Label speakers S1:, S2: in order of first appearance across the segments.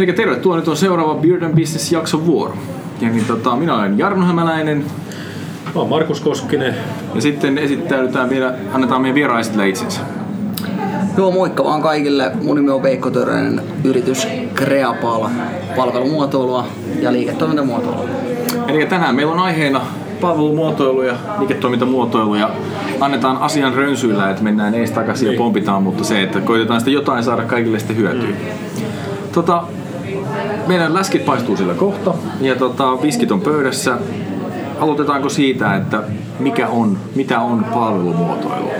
S1: Eli tervetuloa nyt on seuraava Beard and Business jakson vuoro. Ja niin, tota, minä olen Jarno Hämäläinen.
S2: Mä oon Markus Koskinen.
S1: Ja sitten esittäydytään vielä, annetaan meidän vieraan esitellä itsensä.
S3: Joo, moikka vaan kaikille. Mun nimi on Veikko Törönen, yritys Creapal, palvelumuotoilua ja liiketoimintamuotoilua.
S1: Eli tänään meillä on aiheena palvelumuotoilu ja liiketoimintamuotoilu ja annetaan asian rönsyillä, että mennään ees takaisin niin. ja pompitaan, mutta se, että koitetaan sitä jotain saada kaikille sitten hyötyä. Mm. Tota, meidän läskit paistuu sillä kohta ja tota, viskit on pöydässä. Aloitetaanko siitä, että mikä on, mitä on palvelumuotoilu?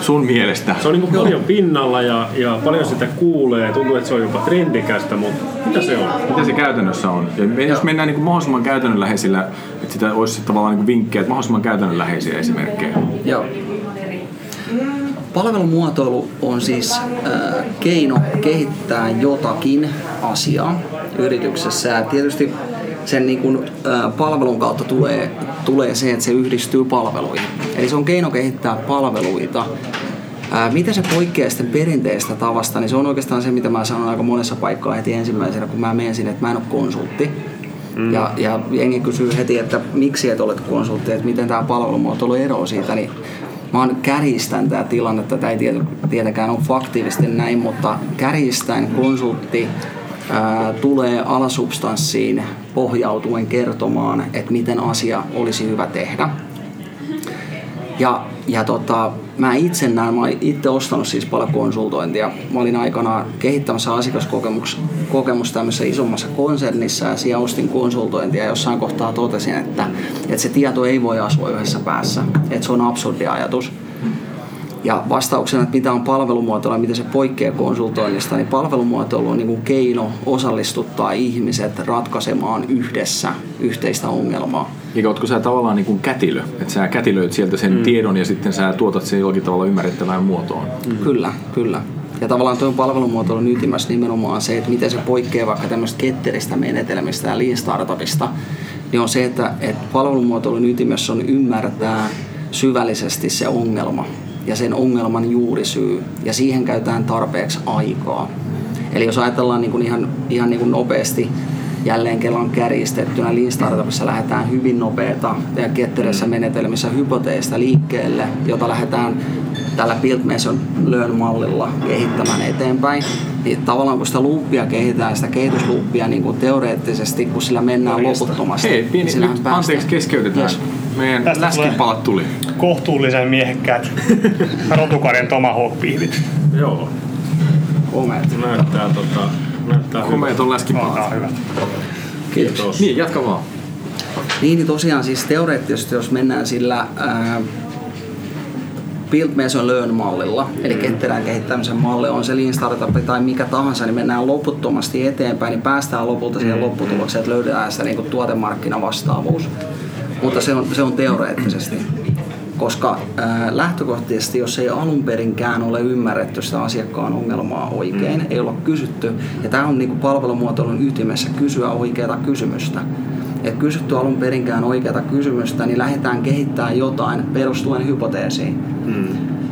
S1: Sun mielestä?
S2: Se on niin paljon pinnalla ja, ja paljon sitä kuulee. Tuntuu, että se on jopa trendikästä, mutta mitä se on?
S1: Mitä se käytännössä on? Ja me, jos mennään niin kuin mahdollisimman käytännönläheisillä, että sitä olisi tavallaan niin kuin vinkkejä, että mahdollisimman käytännönläheisiä esimerkkejä.
S3: Joo. Palvelumuotoilu on siis äh, keino kehittää jotakin asiaa yrityksessä ja tietysti sen niin kuin, äh, palvelun kautta tulee, tulee se, että se yhdistyy palveluihin. Eli se on keino kehittää palveluita. Äh, mitä se poikkeaa sitten perinteistä tavasta, niin se on oikeastaan se, mitä mä sanon aika monessa paikkaa heti ensimmäisenä, kun mä menen sinne, että mä en ole konsultti. Mm. Ja, ja jengi kysyy heti, että miksi et ole konsultti, että miten tämä palvelumuotoilu eroaa siitä, niin mä oon kärjistän tämä tilannetta, tämä ei tietenkään ole faktiivisesti näin, mutta kärjistän konsultti ää, tulee alasubstanssiin pohjautuen kertomaan, että miten asia olisi hyvä tehdä. Ja, ja tota, mä itse näen, mä olen itse ostanut siis paljon konsultointia. Mä olin aikanaan kehittämässä asiakaskokemus kokemus tämmöisessä isommassa konsernissa ja siellä ostin konsultointia ja jossain kohtaa totesin, että, että se tieto ei voi asua yhdessä päässä. Että se on absurdi ajatus. Ja vastauksena, että mitä on palvelumuotoilu ja miten se poikkeaa konsultoinnista, niin palvelumuotoilu on niin kuin keino osallistuttaa ihmiset ratkaisemaan yhdessä yhteistä ongelmaa.
S1: Eikä ootko sä tavallaan niin kuin kätilö, että sä kätilöit sieltä sen mm. tiedon ja sitten sä tuotat sen jollakin tavalla ymmärrettävään muotoon?
S3: Mm. Kyllä, kyllä. Ja tavallaan tuo palvelumuotoilun ytimessä nimenomaan se, että miten se poikkeaa vaikka tämmöistä ketteristä menetelmistä ja lean startupista, niin on se, että, että palvelumuotoilun ytimessä on ymmärtää syvällisesti se ongelma ja sen ongelman juurisyy, ja siihen käytetään tarpeeksi aikaa. Eli jos ajatellaan niin kuin ihan, ihan niin kuin nopeasti, jälleen kerran kärjistettynä Lean Startupissa lähdetään hyvin nopeata ja kettereissä menetelmissä hypoteesta liikkeelle, jota lähdetään tällä Build Measure Learn-mallilla kehittämään eteenpäin. Niin tavallaan kun sitä loopia kehitetään, sitä kehitysluuppia niin kuin teoreettisesti, kun sillä mennään loputtomasti.
S1: Hei, pieni, niin nyt, anteeksi keskeytetään. Yes. Meidän läskipalat tuli.
S4: Kohtuullisen miehekkäät rotukarjan tomahawk-pihdit.
S2: Joo.
S3: Komeet.
S2: Näyttää tota... Näyttää
S1: Komeet on läskipalat.
S4: hyvät.
S3: Kiitos.
S1: Niin, jatka vaan.
S3: Niin, niin tosiaan siis teoreettisesti, jos mennään sillä ää, Build Measure Learn-mallilla, eli ketterän kehittämisen malli, on se Lean Startup tai mikä tahansa, niin mennään loputtomasti eteenpäin, niin päästään lopulta siihen lopputulokseen, että löydetään sitä niin tuotemarkkinavastaavuus. Mutta se on, se on teoreettisesti. Koska ää, lähtökohtaisesti, jos ei alun perinkään ole ymmärretty sitä asiakkaan ongelmaa oikein, mm. ei olla kysytty, ja tämä on niin kuin palvelumuotoilun ytimessä kysyä oikeaa kysymystä, että kysytty alun perinkään oikeata kysymystä, niin lähdetään kehittämään jotain perustuen hypoteesiin. Mm.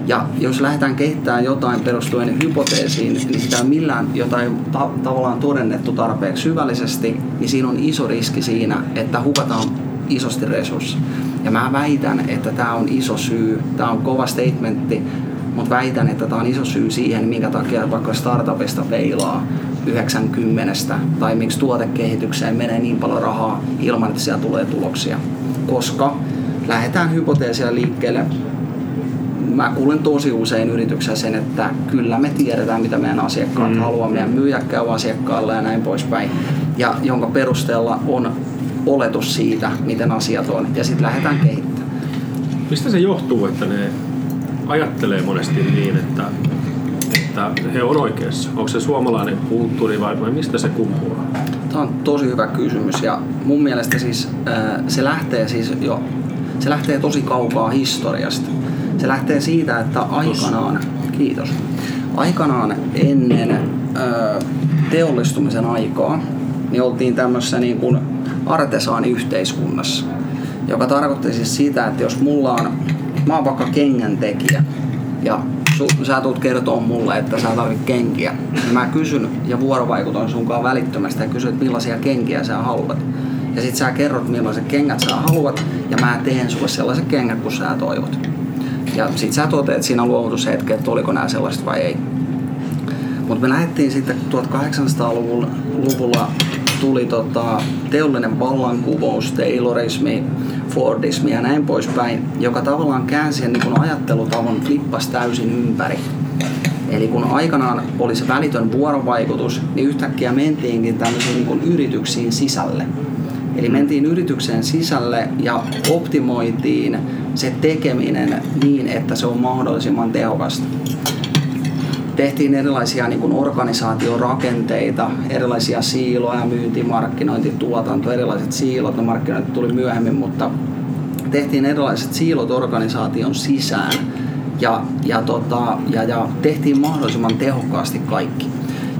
S3: Ja jos lähdetään kehittämään jotain perustuen hypoteesiin, niin sitä on millään jotain ta- tavallaan todennettu tarpeeksi syvällisesti, niin siinä on iso riski siinä, että hukataan isosti resursseja. Ja mä väitän, että tämä on iso syy, tämä on kova statementti, mutta väitän, että tämä on iso syy siihen, minkä takia vaikka startupista peilaa 90 tai miksi tuotekehitykseen menee niin paljon rahaa ilman, että siellä tulee tuloksia. Koska lähdetään hypoteesia liikkeelle. Mä kuulen tosi usein yrityksessä sen, että kyllä me tiedetään, mitä meidän asiakkaat mm. haluaa, meidän myyjä käy asiakkaalla ja näin poispäin. Ja jonka perusteella on oletus siitä, miten asiat on, ja sitten lähdetään kehittämään.
S2: Mistä se johtuu, että ne ajattelee monesti niin, että, että he on oikeassa? Onko se suomalainen kulttuuri vai, vai mistä se kumpuaa?
S3: Tämä on tosi hyvä kysymys ja mun mielestä siis se lähtee siis jo se lähtee tosi kaukaa historiasta. Se lähtee siitä, että aikanaan, kiitos, aikanaan ennen teollistumisen aikaa, niin oltiin tämmöisessä niin kuin artesaaniyhteiskunnassa, joka tarkoitti siis sitä, että jos mulla on, mä oon vaikka kengän tekijä ja su, sä tulet kertoa mulle, että sä tarvit kenkiä. Niin mä kysyn ja vuorovaikutan sunkaan välittömästi ja kysyn, että millaisia kenkiä sä haluat. Ja sit sä kerrot, millaiset kengät sä haluat, ja mä teen sulle sellaiset kengät, kun sä toivot. Ja sit sä toteat siinä luovutushetken, että oliko nämä sellaiset vai ei. Mutta me lähdettiin sitten 1800-luvulla tuli tota, teollinen vallankumous, taylorismi, fordismi ja näin poispäin, joka tavallaan käänsi sen niin ajattelutavan flippas täysin ympäri. Eli kun aikanaan oli se välitön vuorovaikutus, niin yhtäkkiä mentiinkin tämmöisiin niin yrityksiin sisälle. Eli mentiin yrityksen sisälle ja optimoitiin se tekeminen niin, että se on mahdollisimman tehokasta tehtiin erilaisia niin organisaatiorakenteita, erilaisia siiloja, myynti, markkinointi, tuotanto, erilaiset siilot, no markkinointi tuli myöhemmin, mutta tehtiin erilaiset siilot organisaation sisään ja, ja, tota, ja, ja tehtiin mahdollisimman tehokkaasti kaikki.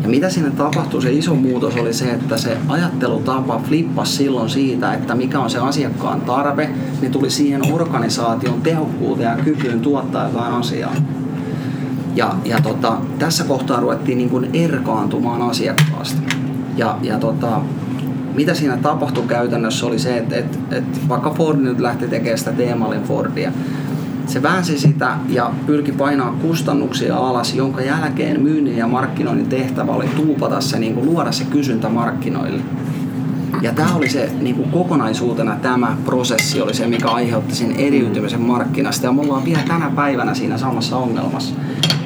S3: Ja mitä siinä tapahtui, se iso muutos oli se, että se ajattelutapa flippasi silloin siitä, että mikä on se asiakkaan tarve, niin tuli siihen organisaation tehokkuuteen ja kykyyn tuottaa jotain asiaa. Ja, ja tota, tässä kohtaa ruvettiin niin kuin erkaantumaan asiakkaasta. Ja, ja tota, mitä siinä tapahtui käytännössä oli se, että, että, että vaikka Ford nyt lähti tekemään sitä teemallin Fordia, se väänsi sitä ja pyrki painaa kustannuksia alas, jonka jälkeen myynnin ja markkinoinnin tehtävä oli tuupata se, niin kuin luoda se kysyntä markkinoille. Ja tämä oli se niin kuin kokonaisuutena tämä prosessi oli se, mikä aiheutti sen eriytymisen markkinasta. Ja me ollaan vielä tänä päivänä siinä samassa ongelmassa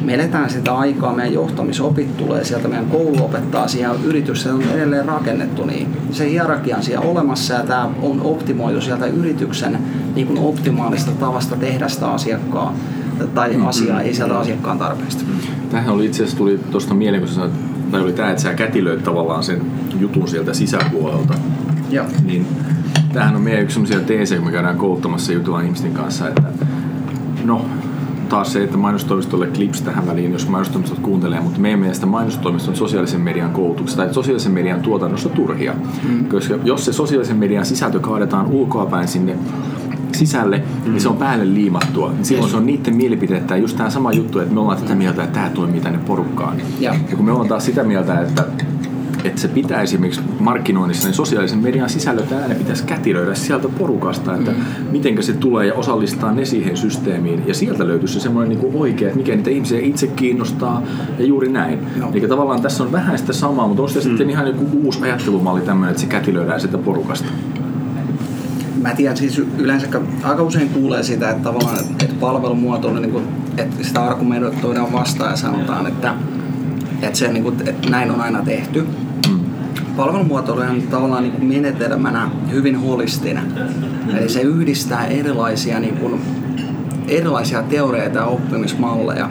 S3: me eletään sitä aikaa, meidän johtamisopit tulee sieltä, meidän koulu opettaa siihen, yritys on edelleen rakennettu niin. Se hierarkia on siellä olemassa ja tämä on optimoitu sieltä yrityksen niin kuin optimaalista tavasta tehdä sitä asiakkaa tai mm-hmm. asiaa, ei sieltä asiakkaan tarpeesta.
S1: Tähän oli itse asiassa tuli tuosta mieleen, kun sanoit, tai oli tämä, että sä kätilöit tavallaan sen jutun sieltä sisäpuolelta.
S3: Joo.
S1: Niin tämähän on meidän yksi sellaisia teesejä, kun me käydään kouluttamassa jutulla ihmisten kanssa, että no, taas se, että mainostoimistolle klips tähän väliin, jos mainostoimistot kuuntelee, mutta meidän mielestä mainostoimiston sosiaalisen median koulutuksessa tai sosiaalisen median tuotannossa turhia. Mm. Koska jos se sosiaalisen median sisältö kaadetaan ulkoapäin sinne sisälle, mm. niin se on päälle liimattua. Niin silloin se on niiden mielipiteet, just tämä sama juttu, että me ollaan tätä mieltä, että tämä toimii tänne porukkaan. Ja. ja kun me ollaan taas sitä mieltä, että että se pitää esimerkiksi markkinoinnissa, niin sosiaalisen median sisällöt ääne pitäisi kätilöidä sieltä porukasta, että mm. miten se tulee ja osallistaa ne siihen systeemiin. Ja sieltä löytyy se semmoinen niin oikea, että mikä niitä ihmisiä itse kiinnostaa ja juuri näin. No. Eli tavallaan tässä on vähän sitä samaa, mutta on se mm. sitten ihan joku uusi ajattelumalli tämmöinen, että se kätilöidään sitä porukasta.
S3: Mä tiedän, siis yleensä aika usein kuulee sitä, että tavallaan että palvelumuoto on niin kuin, että sitä argumentoidaan vastaan ja sanotaan, että, että, se, niin kuin, että näin on aina tehty palvelumuotoilu on tavallaan niin kuin menetelmänä hyvin holistinen. Eli se yhdistää erilaisia, niin kuin, erilaisia teoreita ja oppimismalleja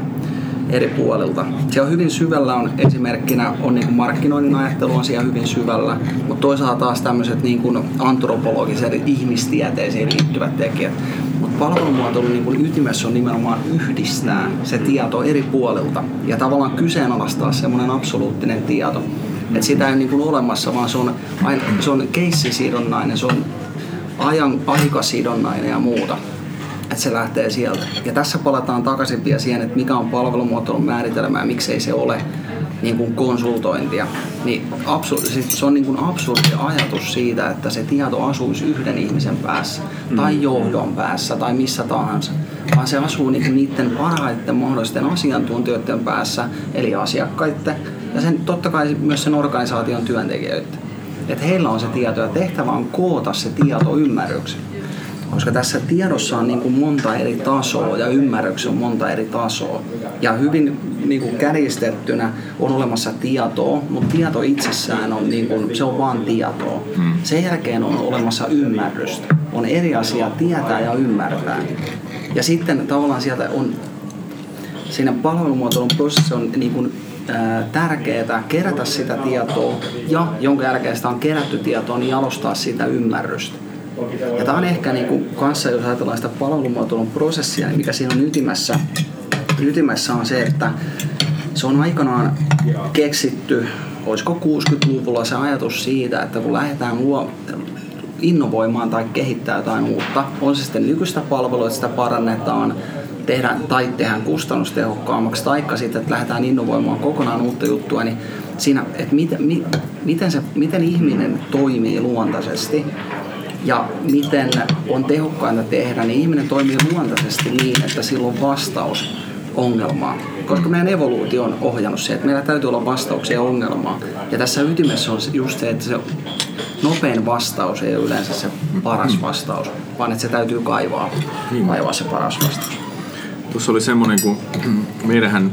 S3: eri puolilta. Se on hyvin syvällä on esimerkkinä on niin markkinoinnin ajattelu on siellä hyvin syvällä, mutta toisaalta taas tämmöiset niin kuin antropologiset ihmistieteisiin liittyvät tekijät. Mutta palvelumuotoilun niin ytimessä on nimenomaan yhdistää se tieto eri puolilta ja tavallaan kyseenalaistaa semmoinen absoluuttinen tieto. Et sitä ei niin kuin olemassa, vaan se on, aina, se on keissisidonnainen, se on ajan aikasidonnainen ja muuta. Että se lähtee sieltä. Ja tässä palataan takaisin vielä siihen, että mikä on palvelumuotoilun määritelmä ja miksei se ole niin kuin konsultointia. Niin absurdi, siis se on niin kuin absurdi ajatus siitä, että se tieto asuisi yhden ihmisen päässä tai mm. johdon päässä tai missä tahansa. Vaan se asuu niin kuin niiden parhaiten mahdollisten asiantuntijoiden päässä, eli asiakkaiden ja sen, totta kai myös sen organisaation työntekijöitä. Että heillä on se tieto ja tehtävä on koota se tieto ymmärryksen. Koska tässä tiedossa on niin kuin monta eri tasoa ja ymmärryksessä on monta eri tasoa. Ja hyvin niin kuin kärjistettynä on olemassa tietoa, mutta tieto itsessään on, niin kuin, se on vain tietoa. Hmm. Sen jälkeen on olemassa ymmärrystä. On eri asia tietää ja ymmärtää. Ja sitten tavallaan sieltä on siinä palvelumuotoilun prosessi on niin kuin tärkeää kerätä sitä tietoa ja jonka jälkeen sitä on kerätty tietoa, niin jalostaa sitä ymmärrystä. Ja tämä on ehkä niin kuin kanssa, jos ajatellaan sitä palvelumuotoilun prosessia, niin mikä siinä on ytimessä, ytimessä on se, että se on aikanaan keksitty, olisiko 60-luvulla se ajatus siitä, että kun lähdetään luo, innovoimaan tai kehittää jotain uutta, on se sitten nykyistä palvelua, että sitä parannetaan, tehdä, tai tehdään kustannustehokkaammaksi, taikka sitten, että lähdetään innovoimaan kokonaan uutta juttua, niin siinä, että miten, mi, miten, se, miten ihminen toimii luontaisesti ja miten on tehokkainta tehdä, niin ihminen toimii luontaisesti niin, että sillä on vastaus ongelmaan. Koska meidän evoluutio on ohjannut se, että meillä täytyy olla vastauksia ongelmaan. Ja tässä ytimessä on just se, että se nopein vastaus ei ole yleensä se paras vastaus, vaan että se täytyy kaivaa, kaivaa se paras vastaus.
S1: Tuossa oli semmoinen, kun meidänhän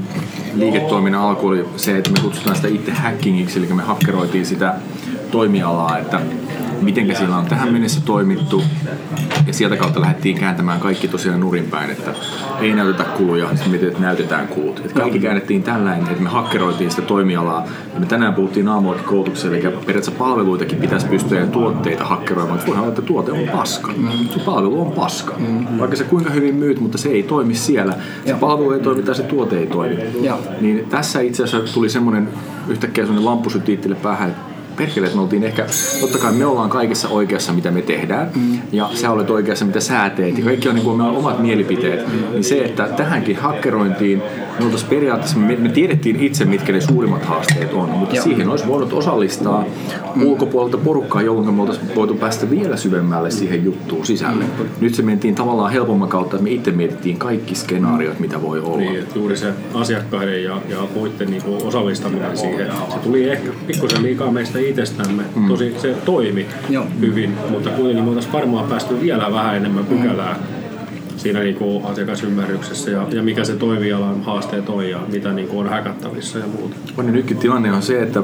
S1: liiketoiminnan alku oli se, että me kutsutaan sitä itse hackingiksi, eli me hakkeroitiin sitä toimialaa, että miten sillä on tähän mennessä toimittu. Ja sieltä kautta lähdettiin kääntämään kaikki tosiaan nurinpäin, että ei näytetä kuluja, sitten miten että näytetään kulut. Että kaikki käännettiin tällainen, että me hakkeroitiin sitä toimialaa. Ja me tänään puhuttiin aamuakin koulutuksessa, eli periaatteessa palveluitakin pitäisi pystyä ja tuotteita hakkeroimaan. Voihan olla, että tuote on paska. Se palvelu on paska. Vaikka se kuinka hyvin myyt, mutta se ei toimi siellä. Se palvelu ei toimi tai se tuote ei toimi. Niin tässä itse asiassa tuli semmoinen yhtäkkiä semmoinen lamppu päähän, että perkele, että me oltiin ehkä, totta kai me ollaan kaikessa oikeassa, mitä me tehdään, mm. ja sä olet oikeassa, mitä sä teet, ja kaikki on niin kuin meillä on omat mielipiteet, niin se, että tähänkin hakkerointiin me oltaisiin periaatteessa, me, me tiedettiin itse, mitkä ne suurimmat haasteet on, mutta Joo. siihen olisi voinut osallistaa mm. ulkopuolelta porukkaa, jolloin me oltaisiin voitu päästä vielä syvemmälle siihen juttuun sisälle. Mm. Nyt se mentiin tavallaan helpomman kautta, että me itse mietittiin kaikki skenaariot, mitä voi olla.
S2: Niin, että juuri se asiakkaiden ja, ja muiden niin kuin osallistaminen siihen, se tuli ehkä pikkusen liikaa meistä itsestämme. Mm. Tosi se toimi
S3: Joo.
S2: hyvin, mutta kuitenkin me oltaisiin varmaan päästy vielä vähän enemmän pykälää siinä niin kuin asiakasymmärryksessä ja, ja mikä se toimialan haasteet on ja mitä niin kuin on häkättävissä ja muuta.
S1: On niin nytkin tilanne on se, että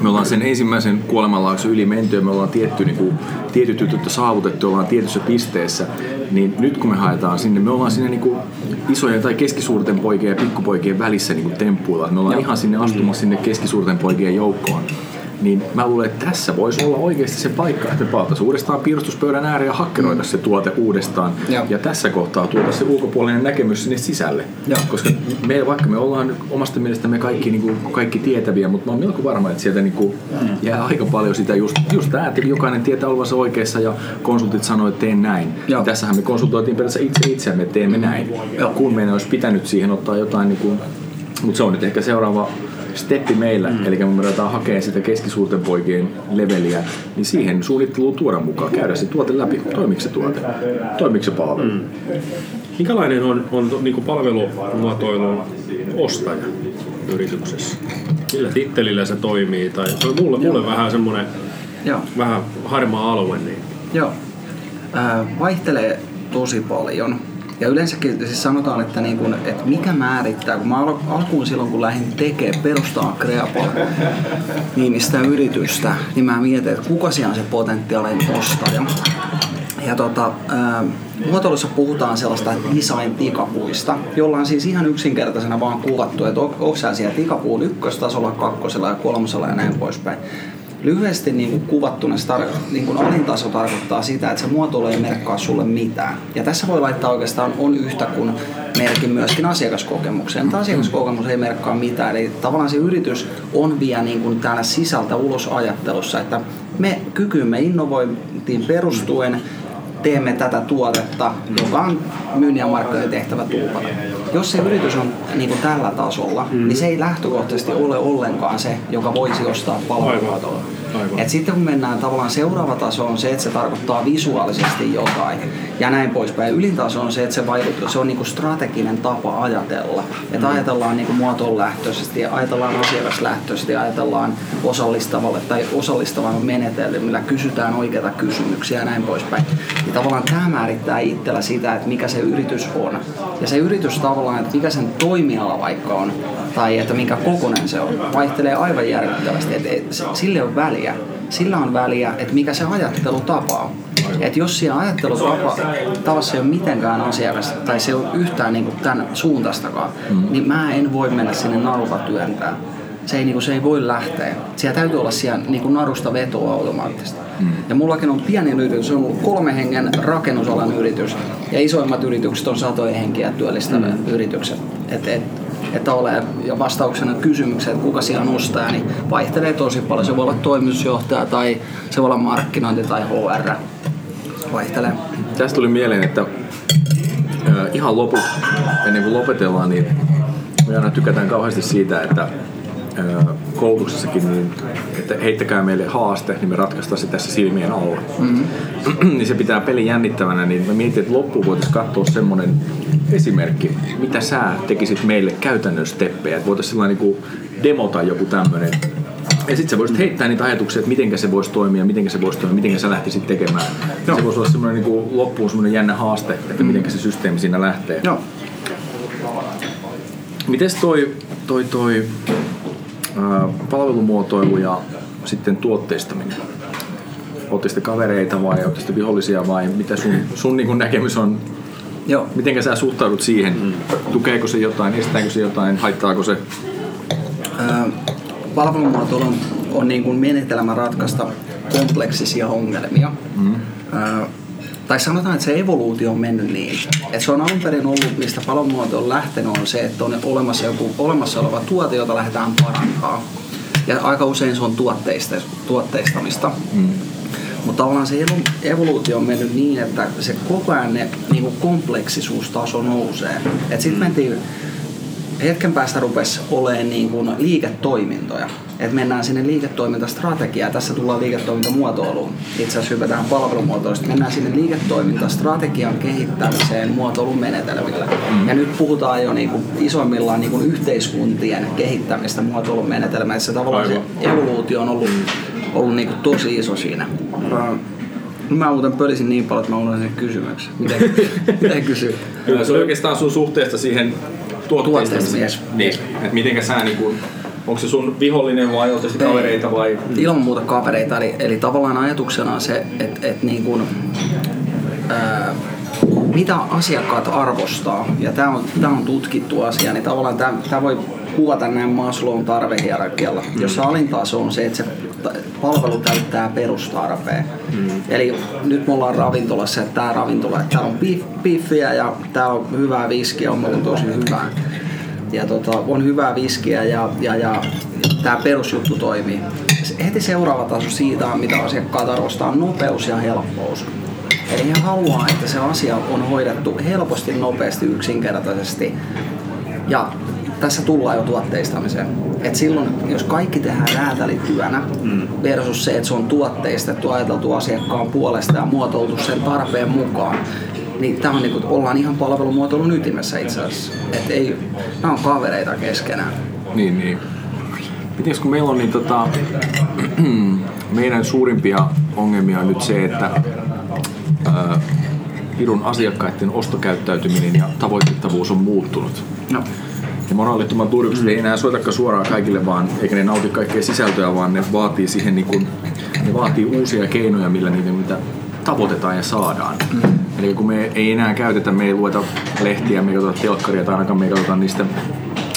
S1: me ollaan sen ensimmäisen kuolemanlaakson yli menty ja me ollaan tietty, niin kuin, tietyt jutut saavutettu, ollaan tietyssä pisteessä, niin nyt kun me haetaan sinne, me ollaan sinne niin kuin isojen tai keskisuurten poikien ja pikkupoikien välissä niin kuin temppuilla. Me ollaan Joo. ihan sinne astumassa sinne keskisuurten poikien joukkoon niin mä luulen, että tässä voisi olla oikeasti se paikka, että me palataan uudestaan piirustuspöydän ääreen ja hakkeroida se tuote uudestaan.
S3: Joo.
S1: Ja tässä kohtaa tuoda se ulkopuolinen näkemys sinne sisälle.
S3: Joo.
S1: Koska me, vaikka me ollaan omasta mielestämme kaikki, niin kuin, kaikki tietäviä, mutta mä oon melko varma, että sieltä niin kuin, jää aika paljon sitä just, just tämä, että jokainen tietää olevansa oikeassa ja konsultit sanoo, että teen näin.
S3: Joo.
S1: Tässähän me konsultoitiin periaatteessa itse itseämme, että teemme näin.
S3: Joo.
S1: Kun meidän olisi pitänyt siihen ottaa jotain, niin kuin, mutta se on nyt ehkä seuraava steppi meillä, mm. eli kun me ruvetaan hakemaan sitä keskisuurten poikien leveliä, niin siihen suunnitteluun tuoda mukaan, käydä se tuote läpi. Toimiko se tuote? Toimiko se palvelu? Mm.
S2: Minkälainen on, on niin kuin palvelumuotoilun ostaja yrityksessä? Millä tittelillä se toimii? Tai se on mulle, mulle vähän semmoinen
S3: Joo.
S2: vähän harmaa alue. Niin.
S3: Joo. Äh, vaihtelee tosi paljon. Ja yleensäkin siis sanotaan, että, niin kun, että mikä määrittää, kun mä al- alkuun silloin kun lähdin tekemään, perustaa Creapa nimistä yritystä, niin mä mietin, että kuka siellä on se potentiaalinen ostaja. Ja tota, muotoilussa puhutaan sellaista design-tikapuista, jolla on siis ihan yksinkertaisena vaan kuvattu, että on- onko siellä siellä tikapuun ykköstasolla, kakkosella ja kolmosella ja näin poispäin. Lyhyesti niin kuin kuvattuna se tar- niin kuin alintaso tarkoittaa sitä, että se muotoilu ei merkkaa sulle mitään. Ja tässä voi laittaa oikeastaan on yhtä kuin merkin myöskin asiakaskokemukseen. Tämä asiakaskokemus ei merkkaa mitään. Eli tavallaan se yritys on vielä niin kuin täällä sisältä ulos ajattelussa, että me kykymme innovointiin perustuen teemme tätä tuotetta, joka on myynnin ja markkinoiden tehtävä tuupata. Jos se yritys on niin kuin tällä tasolla, mm. niin se ei lähtökohtaisesti ole ollenkaan se, joka voisi ostaa palvelua.
S2: Aivan.
S3: Et sitten kun mennään tavallaan seuraava taso on se, että se tarkoittaa visuaalisesti jotain ja näin poispäin. Ylin taso on se, että se, vaikuttaa, se on niinku strateginen tapa ajatella. Että
S2: Mm.
S3: ajatellaan niinku muotoilulähtöisesti, ajatellaan asiakaslähtöisesti, ajatellaan osallistavalle tai osallistavalla menetelmillä, kysytään oikeita kysymyksiä ja näin poispäin. Niin tavallaan tämä määrittää itsellä sitä, että mikä se yritys on. Ja se yritys tavallaan, että mikä sen toimiala vaikka on, tai että minkä kokonen se on, vaihtelee aivan järkyttävästi. Että et, se- sille on väliä. Sillä on väliä, että mikä se ajattelutapa on. Että jos ajattelutapa tavassa ei ole mitenkään asiakas, tai se ei ole yhtään niin tämän suuntaistakaan, mm. niin mä en voi mennä sinne narulla työntää. Se ei, niin kuin, se ei voi lähteä. Siellä täytyy olla siellä niin kuin narusta vetoa automaattisesti. Mm. Ja mullakin on pieni yritys, se on ollut kolme hengen rakennusalan yritys, ja isoimmat yritykset on satoja henkiä työllistävät mm. yritykset. Et, et, että ole, ja vastauksena kysymykseen, että kuka siellä on ostaja, niin vaihtelee tosi paljon. Se voi olla toimitusjohtaja tai se voi olla markkinointi tai HR. Vaihtelee.
S1: Tästä tuli mieleen, että ihan lopuksi, ennen kuin lopetellaan, niin me aina tykätään kauheasti siitä, että koulutuksessakin, niin, että heittäkää meille haaste, niin me ratkaistaan se tässä silmien alla. Mm-hmm. niin se pitää peli jännittävänä, niin mä mietin, että loppuun voitaisiin katsoa semmoinen esimerkki, mitä sä tekisit meille käytännön steppejä, että voitaisiin sillä niin demota joku tämmöinen ja sitten sä voisit heittää niitä ajatuksia, että miten se voisi toimia, miten se voisi toimia, miten sä lähtisit tekemään. Joo. Se voisi olla semmoinen niin loppuun semmoinen jännä haaste, että mm. miten se systeemi siinä lähtee.
S3: Joo.
S1: Mites toi, toi, toi palvelumuotoilu ja sitten tuotteistaminen? Ootte sitten kavereita vai ootte sitten vihollisia vai mitä sun, sun niin kuin näkemys on?
S3: Joo.
S1: Miten sä suhtaudut siihen? Mm. Tukeeko se jotain, estääkö se jotain, haittaako se?
S3: Palvelumuotoilu on, on niin kuin menetelmä ratkaista kompleksisia ongelmia. Mm. Ää, tai sanotaan, että se evoluutio on mennyt niin, että se on alun perin ollut, mistä palvelumuoto on lähtenyt, on se, että on olemassa joku olemassa oleva tuote, jota lähdetään parantaa. Ja aika usein se on tuotteista, tuotteistamista. Mm. Mutta tavallaan se evoluutio on mennyt niin, että se koko ajan ne niin kuin kompleksisuustaso nousee. Sitten mm. mentiin hetken päästä rupesi olemaan niin kuin liiketoimintoja. Et mennään sinne liiketoimintastrategiaan. Tässä tullaan liiketoimintamuotoiluun. Itse asiassa hypätään palvelumuotoilusta. Mennään sinne liiketoimintastrategian kehittämiseen muotoilun menetelmillä. Mm. Ja nyt puhutaan jo niin kuin isoimmillaan niin kuin yhteiskuntien kehittämistä muotoilun menetelmissä. Tavallaan se evoluutio on ollut, ollut niin kuin tosi iso siinä. Mä muuten pölisin niin paljon, että mä unohdin sen kysymyksen. Miten, miten kysyy?
S1: Kyllä se oli oikeastaan sun suhteesta siihen tuotteistamiseen. Niin. Että mitenkä sä niinku, onko se sun vihollinen vai onko se kavereita vai?
S3: Ilman muuta kavereita. Eli, eli tavallaan ajatuksena on se, että et niin kuin, ää, mitä asiakkaat arvostaa, ja tämä on, tää on tutkittu asia, niin tavallaan tämä voi kuvata näin Maslown tarvehierarkialla, mm. jossa alintaso on se, että se palvelu täyttää perustarpeen. Mm. Eli nyt me ollaan ravintolassa, että tämä ravintola, että täällä on piffiä ja täällä on hyvää viskiä, on tosi hyvää. Ja tota, on hyvää viskiä ja, ja, ja tämä perusjuttu toimii. Heti seuraava taso siitä on, mitä asiakkaat arvostaa, on nopeus ja helppous. Eli he haluaa, että se asia on hoidettu helposti, nopeasti, yksinkertaisesti. Ja tässä tullaan jo tuotteistamiseen. Et silloin, jos kaikki tehdään räätälityönä mm. versus se, että se on tuotteistettu, ajateltu asiakkaan puolesta ja muotoiltu sen tarpeen mukaan, niin tämä on niinku, ollaan ihan palvelumuotoilun ytimessä itse asiassa. Et ei, nämä on kavereita keskenään.
S1: Niin, niin. Miten kun meillä on niin tota, meidän suurimpia ongelmia on nyt se, että ää, Pirun asiakkaiden ostokäyttäytyminen ja tavoitettavuus on muuttunut. No ja moraalittoman turkset mm. ei enää soitakaan suoraan kaikille vaan, eikä ne nauti kaikkea sisältöä, vaan ne vaatii siihen niin kuin, ne vaatii uusia keinoja, millä niitä mitä tavoitetaan ja saadaan. Mm. Eli kun me ei enää käytetä, me ei lueta lehtiä, me ei katsota telkkaria tai ainakaan me ei katsota niistä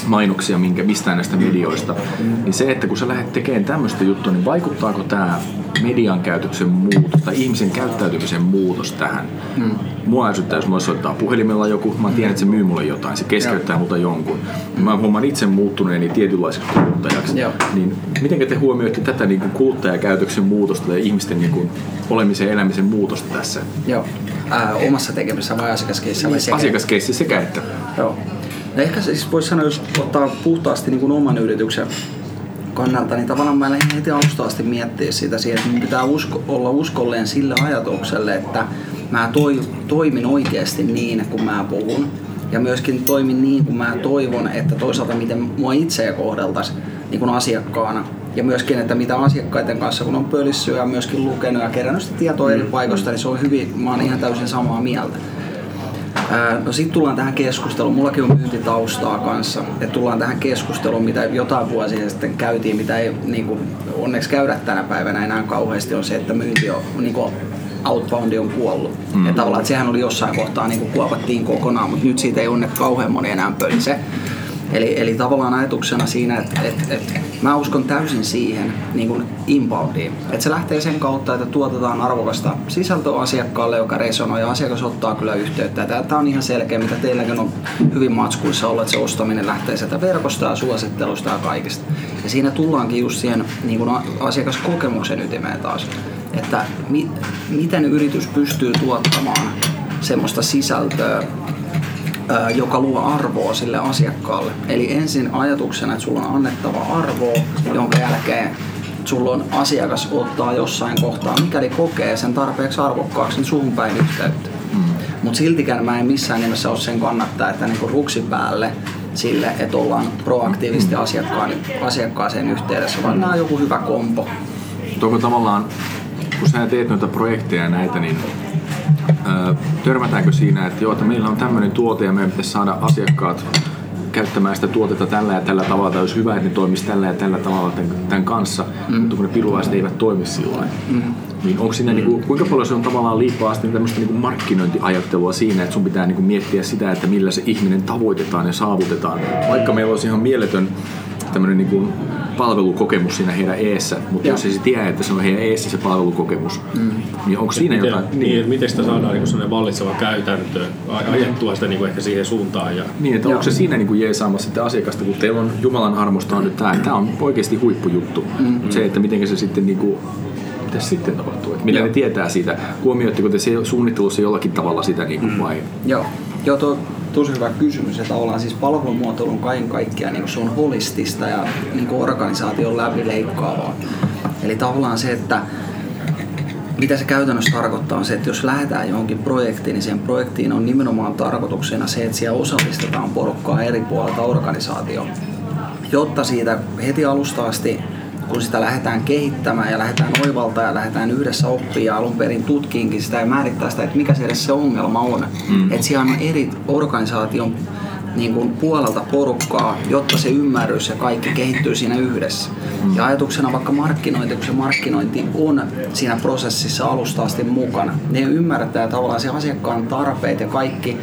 S1: mainoksia minkä, mistään näistä medioista, mm. niin se, että kun sä lähdet tekemään tämmöistä juttua, niin vaikuttaako tämä median käytöksen muutos tai ihmisen käyttäytymisen muutos tähän? Mm. Mua ärsyttää, jos mulle soittaa puhelimella joku, mä tiedän, että se myy mulle jotain, se keskeyttää multa jonkun. Mä huomaan itse muuttuneeni tietynlaiseksi kuluttajaksi. Joo. Niin miten te huomioitte tätä niin kuin kuluttajakäytöksen muutosta ja ihmisten niin kuin olemisen ja elämisen muutosta tässä?
S3: Joo. Ää, omassa tekemisessä vai asiakaskeississä? Vai sekä?
S1: Asiakaskeississä sekä että.
S3: Joo. Ja ehkä siis voisi sanoa, jos ottaa puhtaasti niin kuin oman yrityksen kannalta, niin tavallaan mä lähdin heti alusta asti miettiä sitä siihen, että mun pitää usko, olla uskolleen sille ajatukselle, että mä toi, toimin oikeasti niin, kun mä puhun. Ja myöskin toimin niin, kun mä toivon, että toisaalta miten mua itseä kohdeltaisiin niin asiakkaana. Ja myöskin, että mitä asiakkaiden kanssa, kun on pölissyt ja myöskin lukenut ja kerännyt sitä tietoa mm. eri paikoista, niin se on hyvin, mä oon ihan täysin samaa mieltä. No sitten tullaan tähän keskusteluun. Mullakin on myyntitaustaa kanssa. Että tullaan tähän keskusteluun, mitä jotain vuosia sitten käytiin, mitä ei niin kuin, onneksi käydä tänä päivänä enää kauheasti, on se, että myynti on niin kuin, outboundi on kuollut. Mm. Että tavallaan, että sehän oli jossain kohtaa niin kuin kuopattiin kokonaan, mutta nyt siitä ei onneksi kauhean moni enää pölise. Eli, eli tavallaan ajatuksena siinä, että et, et, mä uskon täysin siihen niin kuin inboundiin. Että se lähtee sen kautta, että tuotetaan arvokasta sisältöä asiakkaalle, joka resonoi ja asiakas ottaa kyllä yhteyttä. Tämä on ihan selkeä, mitä teilläkin on hyvin matskuissa ollut, että se ostaminen lähtee sieltä verkosta ja suosittelusta ja kaikista. Ja siinä tullaankin just siihen niin kuin asiakaskokemuksen ytimeen taas. Että mi, miten yritys pystyy tuottamaan semmoista sisältöä, joka luo arvoa sille asiakkaalle. Eli ensin ajatuksena, että sulla on annettava arvoa, jonka jälkeen sulla on asiakas ottaa jossain kohtaa, mikäli kokee sen tarpeeksi arvokkaaksi, niin suhun päin yhteyttä. Mm. Mutta siltikään mä en missään nimessä ole sen kannattaa, että niinku ruksi päälle sille, että ollaan proaktiivisesti asiakkaan, asiakkaaseen yhteydessä, vaan nämä on joku hyvä kompo.
S1: Onko tavallaan, kun sä teet noita projekteja ja näitä, niin törmätäänkö siinä, että joo, että meillä on tämmöinen tuote ja meidän pitäisi saada asiakkaat käyttämään sitä tuotetta tällä ja tällä tavalla, tai olisi hyvä, että ne toimisi tällä ja tällä tavalla tämän, kanssa, mm. mutta kun ne pilulaiset eivät toimi sillä mm. Niin onko siinä, niin kuin, kuinka paljon se on tavallaan liippaa tämmöistä niin kuin markkinointiajattelua siinä, että sun pitää niin kuin miettiä sitä, että millä se ihminen tavoitetaan ja saavutetaan, vaikka meillä olisi ihan mieletön tämmöinen niin kuin palvelukokemus siinä heidän eessä, mutta jos ei se tiedä, että se on heidän eessä se palvelukokemus, mm. niin onko siinä
S2: miten,
S1: jotain?
S2: Niin, niin, että miten sitä saadaan niin sellainen vallitseva käytäntö, ajettua sitä niin ehkä siihen suuntaan. Ja...
S1: Niin, että onko se siinä niin kuin jeesaamassa sitä asiakasta, kun teillä on Jumalan armosta on nyt tämä, että tämä on oikeasti huippujuttu. Mm. Se, että miten se sitten niin kuin mitä sitten tapahtuu? Että mitä Joo. ne tietää siitä? Huomioitteko te suunnittelussa jollakin tavalla sitä niin kuin, mm. vai?
S3: Joo, Joo tuo, tosi hyvä kysymys. Ja tavallaan siis palvelumuotoilun kaiken kaikkiaan niin se on holistista ja niin organisaation läpileikkaavaa. Eli tavallaan se, että mitä se käytännössä tarkoittaa on se, että jos lähdetään johonkin projektiin, niin siihen projektiin on nimenomaan tarkoituksena se, että siellä osallistetaan porukkaa eri puolilta organisaatioon. Jotta siitä heti alusta asti kun sitä lähdetään kehittämään ja lähdetään oivaltaa ja lähdetään yhdessä oppia ja alun perin tutkiinkin sitä ja määrittää sitä, että mikä se edes se ongelma on. Mm. Että siellä on eri organisaation niin kuin puolelta porukkaa, jotta se ymmärrys ja kaikki kehittyy siinä yhdessä. Mm. Ja ajatuksena vaikka markkinointi, kun se markkinointi on siinä prosessissa alusta asti mukana, ne ymmärtää tavallaan se asiakkaan tarpeet ja kaikki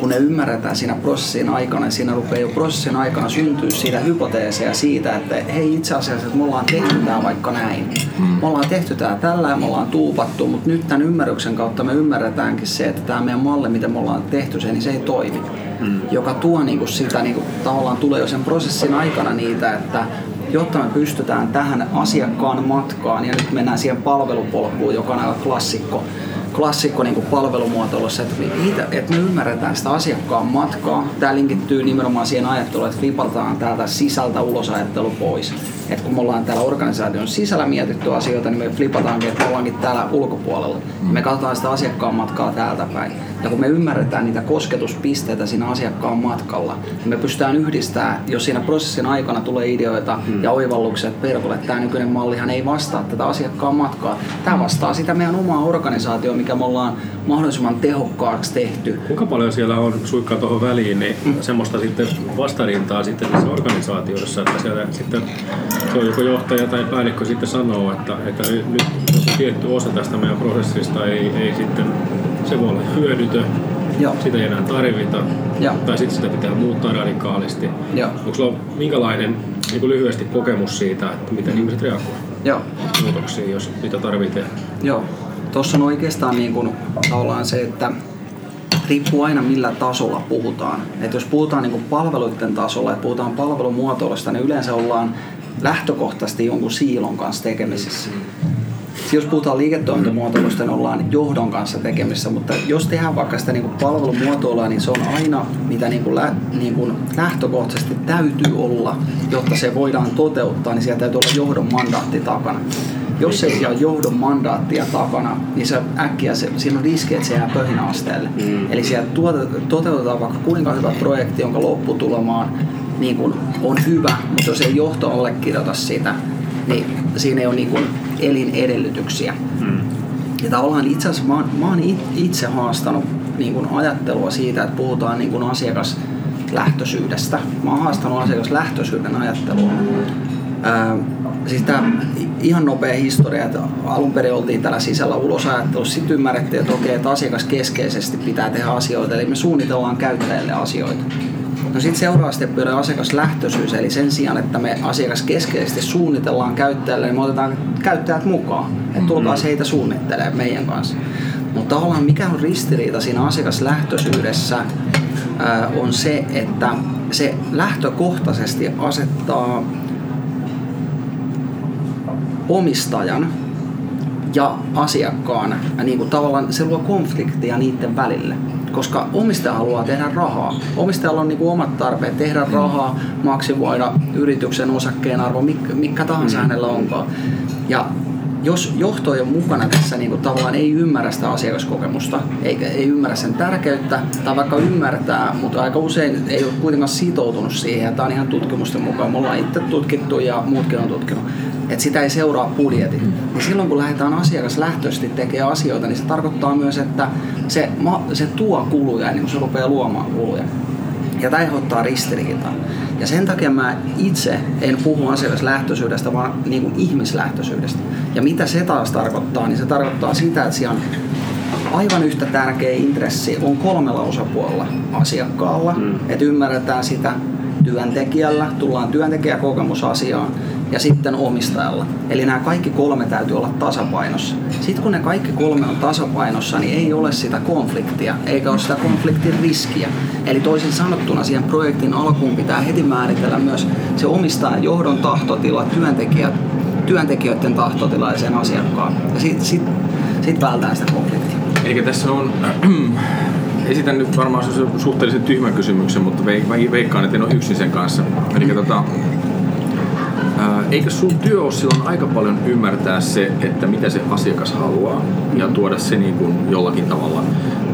S3: kun ne ymmärretään siinä prosessin aikana, siinä rupeaa jo prosessin aikana syntyä siitä hypoteeseja siitä, että hei itse asiassa, että me ollaan tehty tämä vaikka näin. Mm. Me ollaan tehty tämä tällä ja me ollaan tuupattu, mutta nyt tämän ymmärryksen kautta me ymmärretäänkin se, että tämä meidän malli, miten me ollaan tehty se, niin se ei toimi. Mm. Joka tuo niinku sitä, niinku, tavallaan tulee jo sen prosessin aikana niitä, että jotta me pystytään tähän asiakkaan matkaan, ja nyt mennään siihen palvelupolkuun, joka on aika klassikko, klassikko niin kuin palvelumuotoilussa, että, niitä, että me ymmärretään sitä asiakkaan matkaa. Tämä linkittyy nimenomaan siihen ajatteluun, että flipataan täältä sisältä ulos ajattelu pois. Et kun me ollaan täällä organisaation sisällä mietitty asioita, niin me flipataankin, että me ollaankin täällä ulkopuolella. Mm. Me katsotaan sitä asiakkaan matkaa täältä päin. Ja kun me ymmärretään niitä kosketuspisteitä siinä asiakkaan matkalla, niin me pystytään yhdistämään, jos siinä prosessin aikana tulee ideoita mm. ja oivalluksia, että perkulle, että tämä nykyinen mallihan ei vastaa tätä asiakkaan matkaa. Tämä vastaa sitä meidän omaa organisaatioa, mikä me ollaan mahdollisimman tehokkaaksi tehty.
S2: Kuinka paljon siellä on suikkaa tuohon väliin, niin mm. semmoista sitten vastarintaa sitten tässä organisaatiossa, että siellä sitten se on joko johtaja tai päällikkö sitten sanoo, että, että nyt joku tietty osa tästä meidän prosessista ei, ei sitten, se voi olla hyödytön, Joo. sitä ei enää tarvita, Joo. tai sitten sitä pitää muuttaa radikaalisti. Joo. Onko sulla minkälainen niin kuin lyhyesti kokemus siitä, että miten ihmiset reagoivat Joo. muutoksiin, jos niitä tarvitsee?
S3: Joo. Tuossa on oikeastaan niin kuin, se, että riippuu aina millä tasolla puhutaan. Et jos puhutaan niin kuin palveluiden tasolla, että puhutaan palvelumuotoilusta, niin yleensä ollaan lähtökohtaisesti jonkun siilon kanssa tekemisissä. Jos puhutaan liiketoimintamuotoilusta, niin ollaan johdon kanssa tekemisissä, mutta jos tehdään vaikka sitä niin palvelumuotoilua, niin se on aina, mitä niin kuin lä, niin kuin lähtökohtaisesti täytyy olla, jotta se voidaan toteuttaa, niin siellä täytyy olla johdon mandaatti takana. Jos ei siellä johdon mandaattia takana, niin se äkkiä se, siinä on riski, että se jää pöhinäasteelle. Mm. Eli siellä toteutetaan vaikka kuinka hyvä projekti, jonka lopputulemaan niin kuin on hyvä, mutta jos ei johto allekirjoita sitä, niin siinä ei ole niin kuin elinedellytyksiä. Mm. Ja tavallaan itse asiassa mä, mä oon itse haastanut niin kuin ajattelua siitä, että puhutaan niin kuin asiakaslähtöisyydestä. Mä oon haastanut asiakaslähtöisyyden ajattelua. Ää, siis tämä ihan nopea historia, että alun perin oltiin täällä sisällä ulosajattelussa, sitten ymmärrettiin, että okei, että asiakaskeskeisesti pitää tehdä asioita, eli me suunnitellaan käyttäjille asioita. No sitten seuraava steppi on asiakaslähtöisyys, eli sen sijaan, että me asiakaskeskeisesti suunnitellaan käyttäjälle, niin me otetaan käyttäjät mukaan. Että tulkaa mm-hmm. heitä suunnittelee meidän kanssa. Mutta tavallaan mikä on ristiriita siinä asiakaslähtöisyydessä on se, että se lähtökohtaisesti asettaa omistajan ja asiakkaan, niin kuin tavallaan se luo konfliktia niiden välille. koska omistaja haluaa tehdä rahaa. Omistajalla on niin kuin omat tarpeet tehdä rahaa, maksimoida yrityksen osakkeen arvo, mikä, mikä tahansa hänellä onkaan. Ja jos johto ei ole mukana tässä niin kuin tavallaan ei ymmärrä sitä asiakaskokemusta, eikä ei ymmärrä sen tärkeyttä, tai vaikka ymmärtää, mutta aika usein ei ole kuitenkaan sitoutunut siihen, ja tämä on ihan tutkimusten mukaan, me ollaan itse tutkittu ja muutkin on tutkinut, että sitä ei seuraa budjetit. Niin silloin kun lähdetään asiakaslähtöisesti tekemään asioita, niin se tarkoittaa myös, että se, se tuo kuluja ennen kuin se rupeaa luomaan kuluja. Ja tämä aiheuttaa ristiriitaa. Ja sen takia mä itse en puhu asiakaslähtöisyydestä, vaan niin kuin ihmislähtöisyydestä. Ja mitä se taas tarkoittaa, niin se tarkoittaa sitä, että siellä on aivan yhtä tärkeä intressi on kolmella osapuolella asiakkaalla, mm. että ymmärretään sitä työntekijällä, tullaan työntekijäkokemusasiaan ja sitten omistajalla. Eli nämä kaikki kolme täytyy olla tasapainossa. Sitten kun ne kaikki kolme on tasapainossa, niin ei ole sitä konfliktia, eikä ole sitä konfliktin riskiä. Eli toisin sanottuna siihen projektin alkuun pitää heti määritellä myös se omistajan johdon tahtotila, työntekijät, työntekijöiden tahtotila ja sen asiakkaan. Ja sitten sit, sit vältää sitä konfliktia.
S1: Eli tässä on esitän nyt varmaan suhteellisen tyhmän kysymyksen, mutta veikkaan, että en ole yksin sen kanssa. Eli tota, eikö sun työ ole silloin aika paljon ymmärtää se, että mitä se asiakas haluaa ja tuoda se niin kuin jollakin tavalla,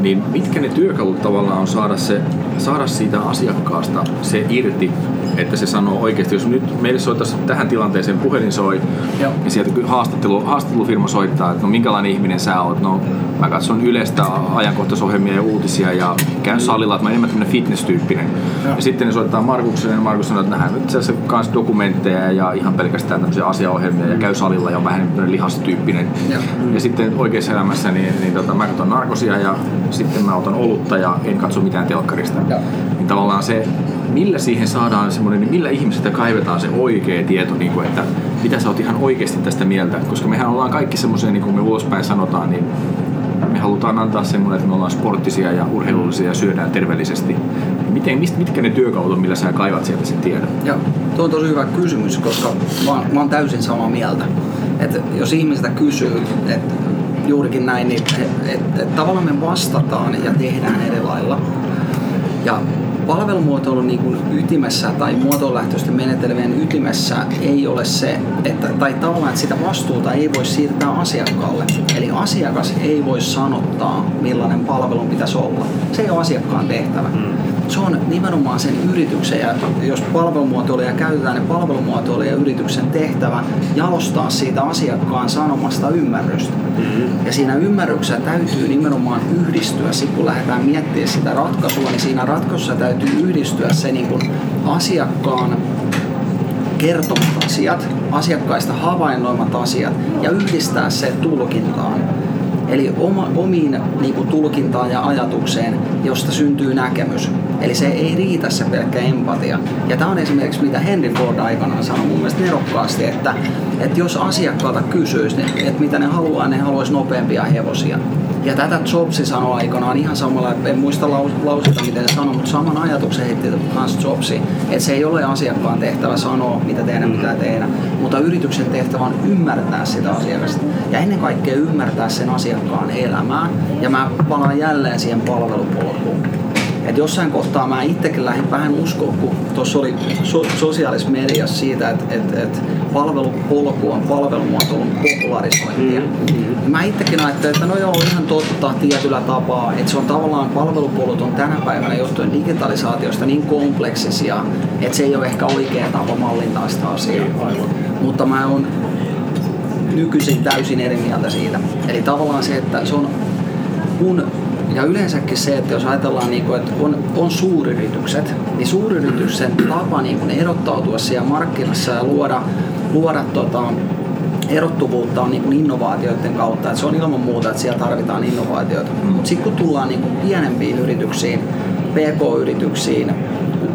S1: niin mitkä ne työkalut tavallaan on saada, se, saada siitä asiakkaasta se irti, että se sanoo oikeasti, jos nyt meille soittaisi tähän tilanteeseen puhelin soi Joo. ja sieltä haastattelu, haastattelufirma soittaa, että no minkälainen ihminen sä oot, no mä katson yleistä ajankohtaisohjelmia ja uutisia ja käyn salilla, että mä enemmän tämmöinen fitness-tyyppinen. Joo. Ja sitten ne soittaa Markukselle ja Markus sanoo, että nähdään nyt itse asiassa dokumentteja ja ihan pelkästään tämmöisiä asiaohjelmia ja käy salilla ja on vähän lihastyyppinen. Ja, ja sitten oikeassa elämässä niin, niin tota, mä katson narkosia ja sitten mä otan olutta ja en katso mitään telkkarista. Ja. Niin tavallaan se, millä siihen saadaan semmoinen, niin millä ihmisestä kaivetaan se oikea tieto, niin kuin, että mitä sä oot ihan oikeasti tästä mieltä, koska mehän ollaan kaikki semmoisia, niin kuin me ulospäin sanotaan, niin me halutaan antaa semmoinen, että me ollaan sporttisia ja urheilullisia ja syödään terveellisesti. Miten, mist, mitkä ne työkalut on, millä sä kaivat sieltä sen tiedon?
S3: Joo, tuo on tosi hyvä kysymys, koska mä mä oon täysin samaa mieltä. Että jos ihmisestä kysyy, että juurikin näin, niin et, et, et, tavallaan me vastataan ja tehdään eri lailla. Palvelumuotoilun niin kuin ytimessä tai muotoilulähtöisten menetelmien ytimessä ei ole se, että, tai tavallaan, että sitä vastuuta ei voi siirtää asiakkaalle. Eli asiakas ei voi sanottaa, millainen palvelun pitäisi olla. Se ei ole asiakkaan tehtävä. Mm. Se on nimenomaan sen yrityksen, ja jos palvelumuotoiluja käytetään, niin palvelumuotoilu ja yrityksen tehtävä jalostaa siitä asiakkaan sanomasta ymmärrystä. Mm-hmm. Ja siinä ymmärryksessä täytyy nimenomaan yhdistyä, sitten kun lähdetään miettimään sitä ratkaisua, niin siinä ratkaisussa täytyy täytyy yhdistyä se niin kuin asiakkaan kertomat asiat, asiakkaista havainnoimat asiat ja yhdistää se tulkintaan. Eli oma, omiin niin kuin, tulkintaan ja ajatukseen, josta syntyy näkemys. Eli se ei riitä se pelkkä empatia. Ja tämä on esimerkiksi mitä Henry Ford aikanaan sanoi mun mielestä nerokkaasti, että, että jos asiakkaalta kysyisi, niin, että mitä ne haluaa, ne haluaisi nopeampia hevosia. Ja tätä Jobsi sanoi aikanaan ihan samalla, en muista lausita miten sanoi, mutta saman ajatuksen heitti myös Jobsi, että se ei ole asiakkaan tehtävä sanoa, mitä tehdä, mitä tehdä, mutta yrityksen tehtävä on ymmärtää sitä asiakasta. Ja ennen kaikkea ymmärtää sen asiakkaan elämää. Ja mä palaan jälleen siihen palvelupolkuun. Et jossain kohtaa mä itsekin lähdin vähän uskoa, kun tuossa oli so- sosiaalisessa mediassa siitä, että et, et palvelupolku on palvelumuotoilun popularisointia. Mm-hmm. Mä itsekin ajattelin, että no joo, ihan totta tietyllä tapaa, että se on tavallaan palvelupolut on tänä päivänä johtuen digitalisaatiosta niin kompleksisia, että se ei ole ehkä oikea tapa mallintaa sitä asiaa. Aivan. Mutta mä oon nykyisin täysin eri mieltä siitä. Eli tavallaan se, että se on kun ja yleensäkin se, että jos ajatellaan, niin kuin, että on, on suuryritykset, niin suuryrityksen tapa niin kuin erottautua siellä markkinassa ja luoda, luoda tota, erottuvuutta on niin kuin innovaatioiden kautta. Että se on ilman muuta, että siellä tarvitaan innovaatioita. Mm. Mutta sitten kun tullaan niin kuin pienempiin yrityksiin, PK-yrityksiin,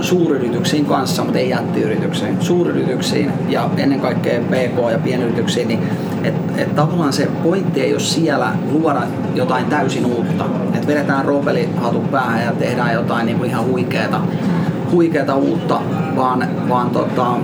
S3: suuryrityksiin kanssa, mutta ei jättiyrityksiin, suuryrityksiin ja ennen kaikkea PK- ja pienyrityksiin, niin et, et tavallaan se pointti ei ole siellä luoda jotain täysin uutta. Että vedetään roopelihatut päähän ja tehdään jotain niin kuin ihan huikeeta, huikeeta uutta, vaan, vaan tota,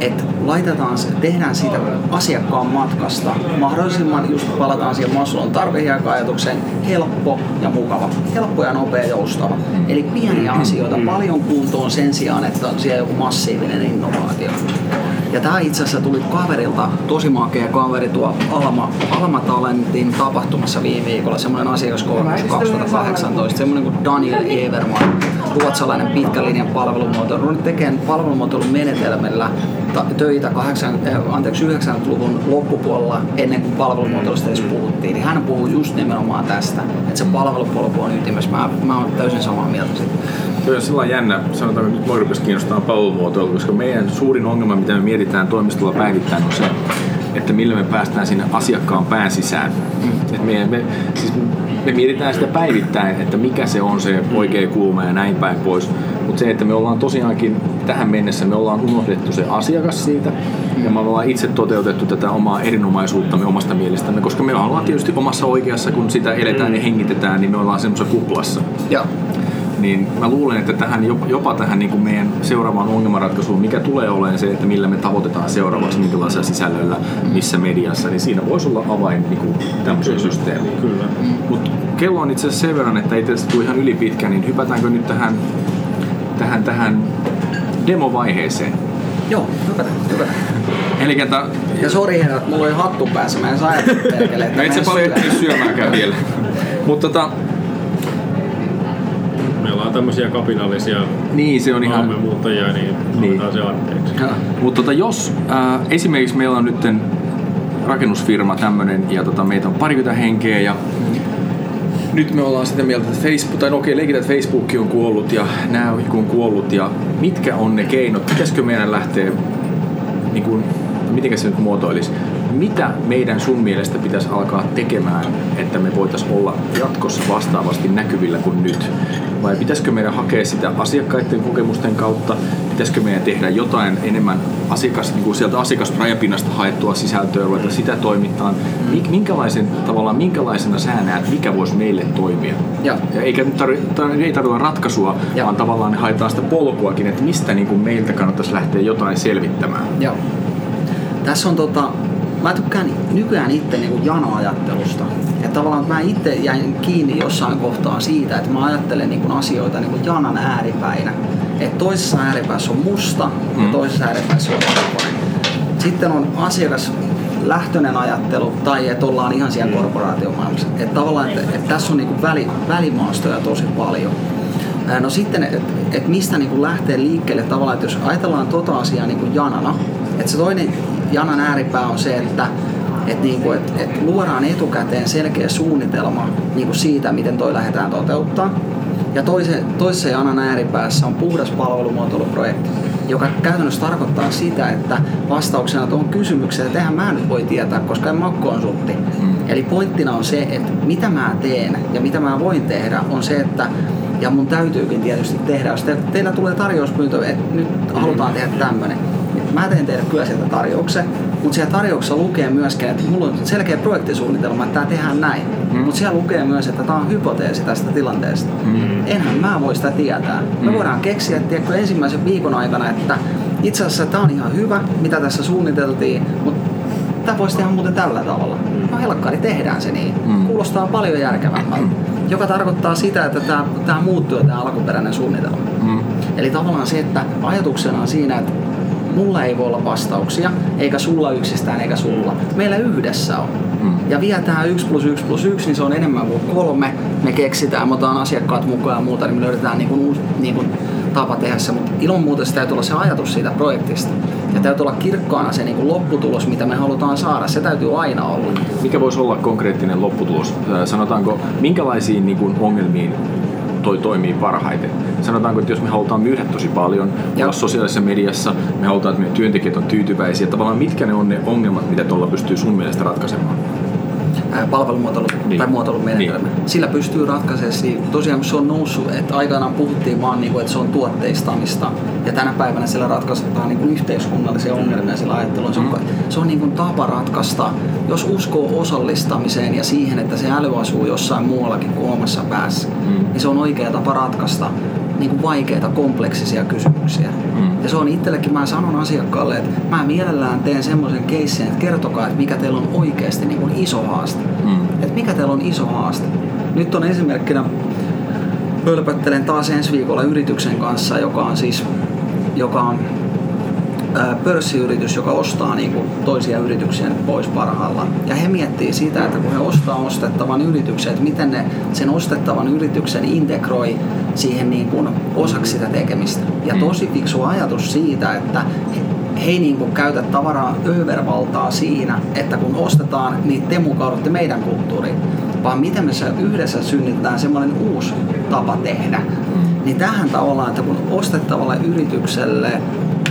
S3: että laitetaan, se- tehdään siitä asiakkaan matkasta mahdollisimman, just palataan siihen Maslow'n tarvehiaka-ajatukseen, helppo ja mukava. Helppo ja nopea joustava. Eli pieniä asioita paljon kuntoon sen sijaan, että on siellä joku massiivinen innovaatio. Ja tämä itse asiassa tuli kaverilta, tosi makea kaveri tuo Alma, Alma Talentin tapahtumassa viime viikolla, semmoinen asiakaskoulutus 2018, semmoinen kuin Daniel Everman, ruotsalainen pitkän linjan palvelumuotoilu, tekemään palvelumuotoilun menetelmällä töitä 8, äh, anteeksi, 90-luvun loppupuolella ennen kuin palvelumuotoilusta edes puhuttiin, niin hän puhuu just nimenomaan tästä, että se palvelupolku on ytimessä. Mä, mä oon täysin samaa mieltä siitä.
S1: Tuo on sellainen jännä, sanotaan että nyt rupesi kiinnostaa palvelumuotoilu, koska meidän suurin ongelma, mitä me mietitään toimistolla päivittäin, on se, että millä me päästään sinne asiakkaan pään sisään. Et me, me, siis me mietitään sitä päivittäin, että mikä se on se oikea kulma ja näin päin pois. Mutta se, että me ollaan tosiaankin tähän mennessä, me ollaan unohdettu se asiakas siitä. Ja me ollaan itse toteutettu tätä omaa erinomaisuuttamme omasta mielestämme, koska me ollaan tietysti omassa oikeassa, kun sitä eletään ja hengitetään, niin me ollaan semmoisessa kuplassa.
S3: Ja
S1: niin mä luulen, että tähän, jopa- tähän niin kuin meidän seuraavaan ongelmanratkaisuun, mikä tulee olemaan se, että millä me tavoitetaan seuraavaksi, minkälaisella sisällöllä, missä mediassa, niin siinä voisi olla avain niin kuin tämmöiseen systeemiin.
S2: Kyllä.
S1: Mutta kello on itse asiassa sen verran, että ei tästä tule ihan yli pitkä, niin hypätäänkö nyt tähän, tähän, tähän demovaiheeseen?
S3: joo, hyvä, hyvä.
S1: Eli että,
S3: Ja sori herrat, mulla oli hattu päässä, mä en saa ajatella perkele. että
S1: no et
S3: mä
S1: sä
S3: en
S1: paljon ehtinyt syömäänkään vielä. Mutta tota,
S2: Meillä on tämmöisiä kapinallisia
S1: niin se on ihan...
S2: maahanmuuttajia, niin
S1: Niin.
S2: otetaan se anteeksi.
S1: Mutta tota, jos äh, esimerkiksi meillä on nyt rakennusfirma tämmönen ja tota, meitä on parikymmentä henkeä ja nyt me ollaan sitä mieltä, että Facebook, tai no okei, leikitään, että Facebook on kuollut ja nämä on kuollut ja mitkä on ne keinot, pitäisikö meidän lähteä, niin kuin, miten se nyt muotoilisi, mitä meidän sun mielestä pitäisi alkaa tekemään, että me voitaisiin olla jatkossa vastaavasti näkyvillä kuin nyt? Vai pitäisikö meidän hakea sitä asiakkaiden kokemusten kautta? Pitäisikö meidän tehdä jotain enemmän asiakas, niin kuin sieltä asiakasrajapinnasta haettua sisältöä, ruveta sitä toimittaa? Mik- Minkälaisen, tavallaan, minkälaisena sä näet, mikä voisi meille toimia?
S3: Joo.
S1: Ja eikä nyt tarvi, tar- ei tarvitse olla ratkaisua,
S3: Joo.
S1: vaan tavallaan haetaan sitä polkuakin, että mistä niin kuin meiltä kannattaisi lähteä jotain selvittämään.
S3: Joo. Tässä on tota, mä tykkään nykyään itse niin jano-ajattelusta. Että tavallaan että mä itse jäin kiinni jossain kohtaa siitä, että mä ajattelen niin asioita niin janan ääripäinä. Että toisessa ääripäässä on musta mm. ja toisessa ääripäässä on valkoinen. Sitten on asiakas lähtöinen ajattelu tai että ollaan ihan siellä korporaatiomaailmassa. Että tavallaan, että, että tässä on niin väli, välimaastoja tosi paljon. No sitten, että et mistä niinku lähtee liikkeelle tavallaan, että jos ajatellaan tota asiaa niinku janana, että se toinen janan ääripää on se, että et niinku, et, et luodaan etukäteen selkeä suunnitelma niinku siitä, miten toi lähdetään toteuttaa. Ja toise, toisessa janan ääripäässä on puhdas palvelumuotoiluprojekti, joka käytännössä tarkoittaa sitä, että vastauksena tuohon kysymykseen, että eihän mä nyt voi tietää, koska en mä ole konsultti. Eli pointtina on se, että mitä mä teen ja mitä mä voin tehdä, on se, että ja mun täytyykin tietysti tehdä, jos te, teillä tulee tarjouspyyntö, että nyt halutaan tehdä tämmöinen. Mä teen teille kyllä sieltä tarjouksen, mutta siellä tarjouksessa lukee myöskin, että mulla on selkeä projektisuunnitelma, että tämä tehdään näin. Mm. Mutta siellä lukee myös, että tämä on hypoteesi tästä tilanteesta. Mm. Enhän mä voi sitä tietää. Me voidaan keksiä että tiedätkö, ensimmäisen viikon aikana, että itse asiassa tämä on ihan hyvä, mitä tässä suunniteltiin, mutta tämä voisi tehdä muuten tällä tavalla. No helkkari, tehdään se niin.
S1: Mm.
S3: Kuulostaa paljon järkevämmältä. Joka tarkoittaa sitä, että tämä, tämä muuttuu tämä alkuperäinen suunnitelma.
S1: Mm.
S3: Eli tavallaan se, että ajatuksena on siinä, että mulla ei voi olla vastauksia, eikä sulla yksistään, eikä sulla. Meillä yhdessä on.
S1: Mm.
S3: Ja vielä tämä 1 plus 1 plus 1, niin se on enemmän kuin kolme. Me keksitään, me otetaan asiakkaat mukaan ja muuta, niin me löydetään niin kuin, uusi, niin kuin tapa tehdä se. Mutta ilman muuta se täytyy olla se ajatus siitä projektista. Ja täytyy olla kirkkaana se niin kuin lopputulos, mitä me halutaan saada. Se täytyy aina olla.
S1: Mikä voisi olla konkreettinen lopputulos? Ää, Sanotaanko, minkälaisiin niin kuin, ongelmiin toi toimii parhaiten? Sanotaanko, että jos me halutaan myydä tosi paljon, olla
S3: Joo.
S1: sosiaalisessa mediassa, me halutaan, että meidän työntekijät on tyytyväisiä, tavallaan mitkä ne on ne ongelmat, mitä tuolla pystyy sun mielestä ratkaisemaan?
S3: Palvelumuotoilu
S1: Niin.
S3: tai muotoilumenetelmä. Sillä pystyy ratkaisemaan, siis tosiaan se on noussut, että aikanaan puhuttiin vaan, niin kuin, että se on tuotteistamista ja tänä päivänä sillä ratkaistaan niin kuin yhteiskunnallisia ongelmia sillä ajattelulla. Se on, se on niin kuin tapa ratkaista, jos uskoo osallistamiseen ja siihen, että se äly asuu jossain muuallakin kuin omassa päässä,
S1: Mm.
S3: niin se on oikea tapa ratkaista niin kuin vaikeita, kompleksisia kysymyksiä. Mm. Ja se on itsellekin, mä sanon asiakkaalle, että mä mielellään teen semmoisen keissin, että kertokaa, että mikä teillä on oikeasti niin kuin iso haaste. Mm. Että mikä teillä on iso haaste. Nyt on esimerkkinä, pölpöttelen taas ensi viikolla yrityksen kanssa, joka on siis joka on pörssiyritys, joka ostaa niin kuin toisia yrityksiä pois parhaillaan. Ja he miettii sitä, että kun he ostaa ostettavan yrityksen, että miten ne sen ostettavan yrityksen integroi siihen niin kuin osaksi sitä tekemistä. Ja mm. tosi fiksu ajatus siitä, että he, he ei niin kuin käytä tavaraa övervaltaa siinä, että kun ostetaan, niin te mukaudutte meidän kulttuuriin, vaan miten me yhdessä synnytetään semmoinen uusi tapa tehdä. Mm. Niin tähän tavallaan, että kun ostettavalle yritykselle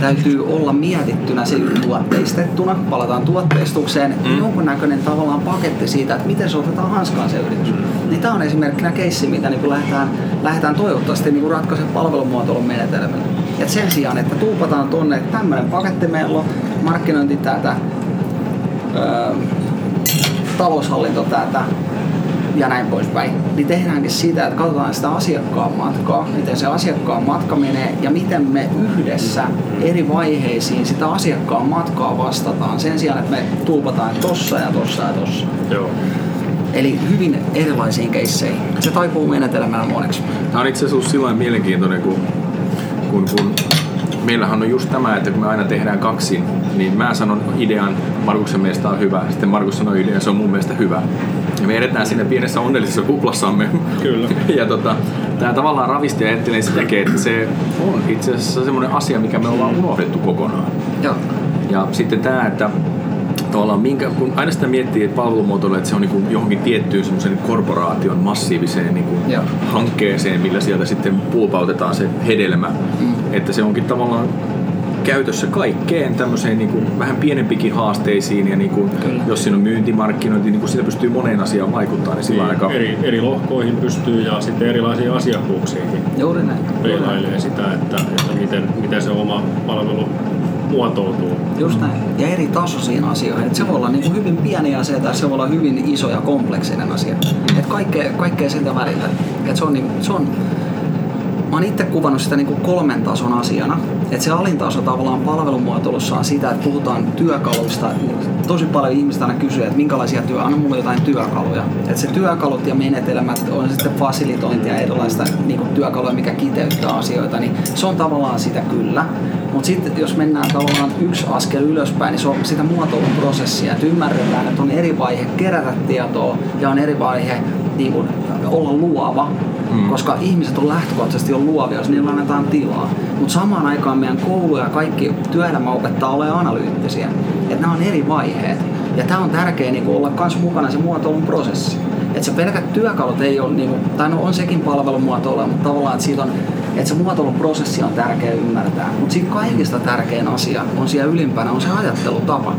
S3: täytyy olla mietittynä se tuotteistettuna, palataan tuotteistukseen, mm. jonkunnäköinen tavallaan paketti siitä, että miten se otetaan hanskaan se yritys. Mm. Niin tämä on esimerkkinä keissi, mitä niin lähdetään, lähdetään toivottavasti niin ratkaisemaan palvelumuotoilun menetelmillä. Et sen sijaan, että tuupataan tuonne, että tämmöinen paketti meillä on, markkinointi tätä, öö, taloushallinto tätä, ja näin poispäin, niin tehdäänkin sitä, että katsotaan sitä asiakkaan matkaa, miten se asiakkaan matka menee ja miten me yhdessä eri vaiheisiin sitä asiakkaan matkaa vastataan sen sijaan, että me tuupataan tossa ja tossa ja tossa.
S2: Joo.
S3: Eli hyvin erilaisiin keisseihin. Se taipuu menetelmään moneksi.
S1: Tämä on itse asiassa sillä mielenkiintoinen, kun, kun, kun meillähän on just tämä, että kun me aina tehdään kaksin, niin mä sanon idean, Markuksen mielestä on hyvä, sitten Markus sanoo idean, se on mun mielestä hyvä. Ja me edetään siinä pienessä onnellisessa kuplassamme.
S2: Kyllä.
S1: ja tota, tämä tavallaan ravisti ja ajattelee sitäkin, että se on itse asiassa semmoinen asia, mikä me ollaan unohdettu kokonaan.
S3: Joo.
S1: Ja sitten tämä, että tavallaan minkä, kun aina sitä miettii, että palvelumuotoilu, että se on niin johonkin tiettyyn semmoisen korporaation massiiviseen niin kuin hankkeeseen, millä sieltä sitten puupautetaan se hedelmä. Mm. Että se onkin tavallaan käytössä kaikkeen tämmöiseen niin kuin vähän pienempikin haasteisiin ja niin kuin, jos siinä on myyntimarkkinointi, niin kuin sitä pystyy moneen asiaan vaikuttaa, niin sillä niin, aika...
S2: Eri, eri lohkoihin pystyy ja sitten erilaisiin asiakkuuksiinkin.
S3: Juuri näin.
S2: Peilailee sitä, että, että miten, miten se oma palvelu muotoutuu.
S3: Just näin. Ja eri tasoisiin asioihin. Et se voi olla niin hyvin pieni asia tai se voi olla hyvin iso ja kompleksinen asia. Mm. Et kaikkea, kaikkea siltä välillä. Et se on, niin, se on Mä oon itse kuvannut sitä niin kuin kolmen tason asiana. Että se alintaso tavallaan palvelumuotoilussa on sitä, että puhutaan työkaluista. Tosi paljon ihmistä aina kysyy, että minkälaisia työ, anna mulle jotain työkaluja. Että se työkalut ja menetelmät on sitten fasilitointia erilaista niin kuin työkaluja, mikä kiteyttää asioita, niin se on tavallaan sitä kyllä. Mutta sitten jos mennään tavallaan yksi askel ylöspäin, niin se on sitä muotoilun prosessia, että ymmärretään, että on eri vaihe kerätä tietoa ja on eri vaihe niin kuin, olla luova mm. koska ihmiset on lähtökohtaisesti jo luovia, jos niillä annetaan tilaa. Mutta samaan aikaan meidän koulu ja kaikki työelämä opettaa olemaan analyyttisiä. Että nämä on eri vaiheet. Ja tämä on tärkeää niin olla myös mukana se muotoilun prosessi. Että se pelkät työkalut ei ole, niin kuin, tai no on sekin palvelumuotoilua, mutta tavallaan, että on että se muotoilun prosessi on tärkeä ymmärtää. Mutta siinä kaikista tärkein asia on siellä ylimpänä on se ajattelutapa.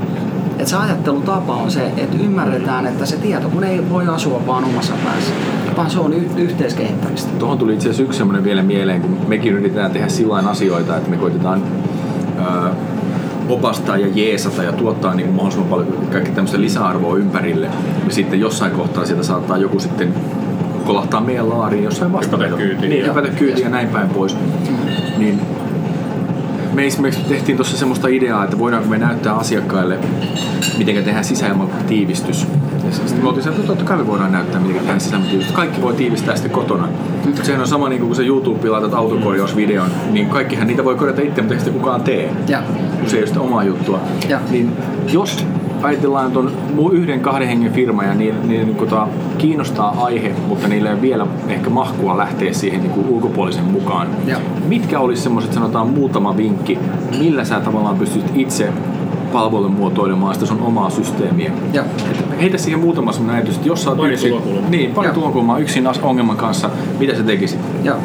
S3: Että se ajattelutapa on se, että ymmärretään, että se tieto kun ei voi asua vaan omassa päässä, vaan se on y- yhteiskehittämistä.
S1: Tuohon tuli itse asiassa yksi semmoinen vielä mieleen, kun mekin yritetään tehdä sillä asioita, että me koitetaan öö, opastaa ja jeesata ja tuottaa niin kuin mahdollisimman paljon kaikki tämmöistä lisäarvoa ympärille. Ja sitten jossain kohtaa sieltä saattaa joku sitten kolahtaa meidän laariin jossain vastaavalla.
S2: Kyytiin.
S1: Niin, hypätä kyytiin ja näin päin pois. Niin me esimerkiksi tehtiin tuossa semmoista ideaa, että voidaanko me näyttää asiakkaille, miten tehdään sisäilmatiivistys. Ja sitten me oltiin että totta kai me voidaan näyttää, miten tehdään sisäilmatiivistys. Kaikki voi tiivistää sitten kotona. Mutta sehän on sama niin kuin kun se YouTube laitat autokorjausvideon, niin kaikkihan niitä voi korjata itse, mutta ei sitä kukaan tee.
S3: Ja.
S1: Kun se ei ole sitä omaa juttua.
S3: Ja.
S1: Niin jos ajatellaan tuon yhden kahden hengen firma ja niin, niin, niin kuin kiinnostaa aihe, mutta niillä ei vielä ehkä mahkua lähteä siihen niin kuin ulkopuolisen mukaan.
S3: Ja.
S1: Mitkä olisi semmoiset, sanotaan muutama vinkki, millä sä tavallaan pystyt itse palvelun muotoilemaan sitä sun omaa systeemiä.
S3: Ja.
S1: heitä siihen muutama semmoinen ajatus, että jos sä oot yksin, niin, pari tulokulmaa yksin ongelman kanssa, mitä sä tekisit?
S3: Ja.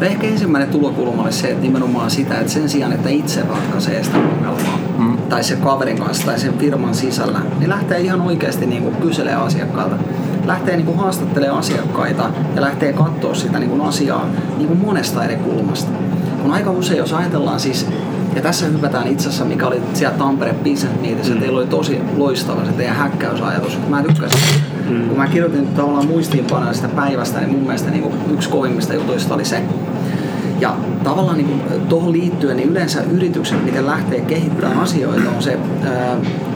S3: No ehkä ensimmäinen tulokulma olisi se, että nimenomaan sitä, että sen sijaan, että itse ratkaisee sitä ongelmaa, mm. Tai se kaverin kanssa tai sen firman sisällä, niin lähtee ihan oikeasti niin kuin kyselemään asiakkaalta. Lähtee niin kuin haastattelemaan asiakkaita ja lähtee katsoa sitä niin kuin asiaa niin kuin monesta eri kulmasta. Kun aika usein, jos ajatellaan siis ja tässä hypätään itse asiassa, mikä oli siellä Tampere Business Meetissä, mm. teillä oli tosi loistava se teidän häkkäysajatus. Mä tykkäsin. Mm. Kun mä kirjoitin tavallaan muistiinpanoja sitä päivästä, niin mun mielestä niin yksi kovimmista jutuista oli se, Ja tavallaan niin tuohon liittyen, niin yleensä yritykset, miten lähtee kehittämään asioita, on se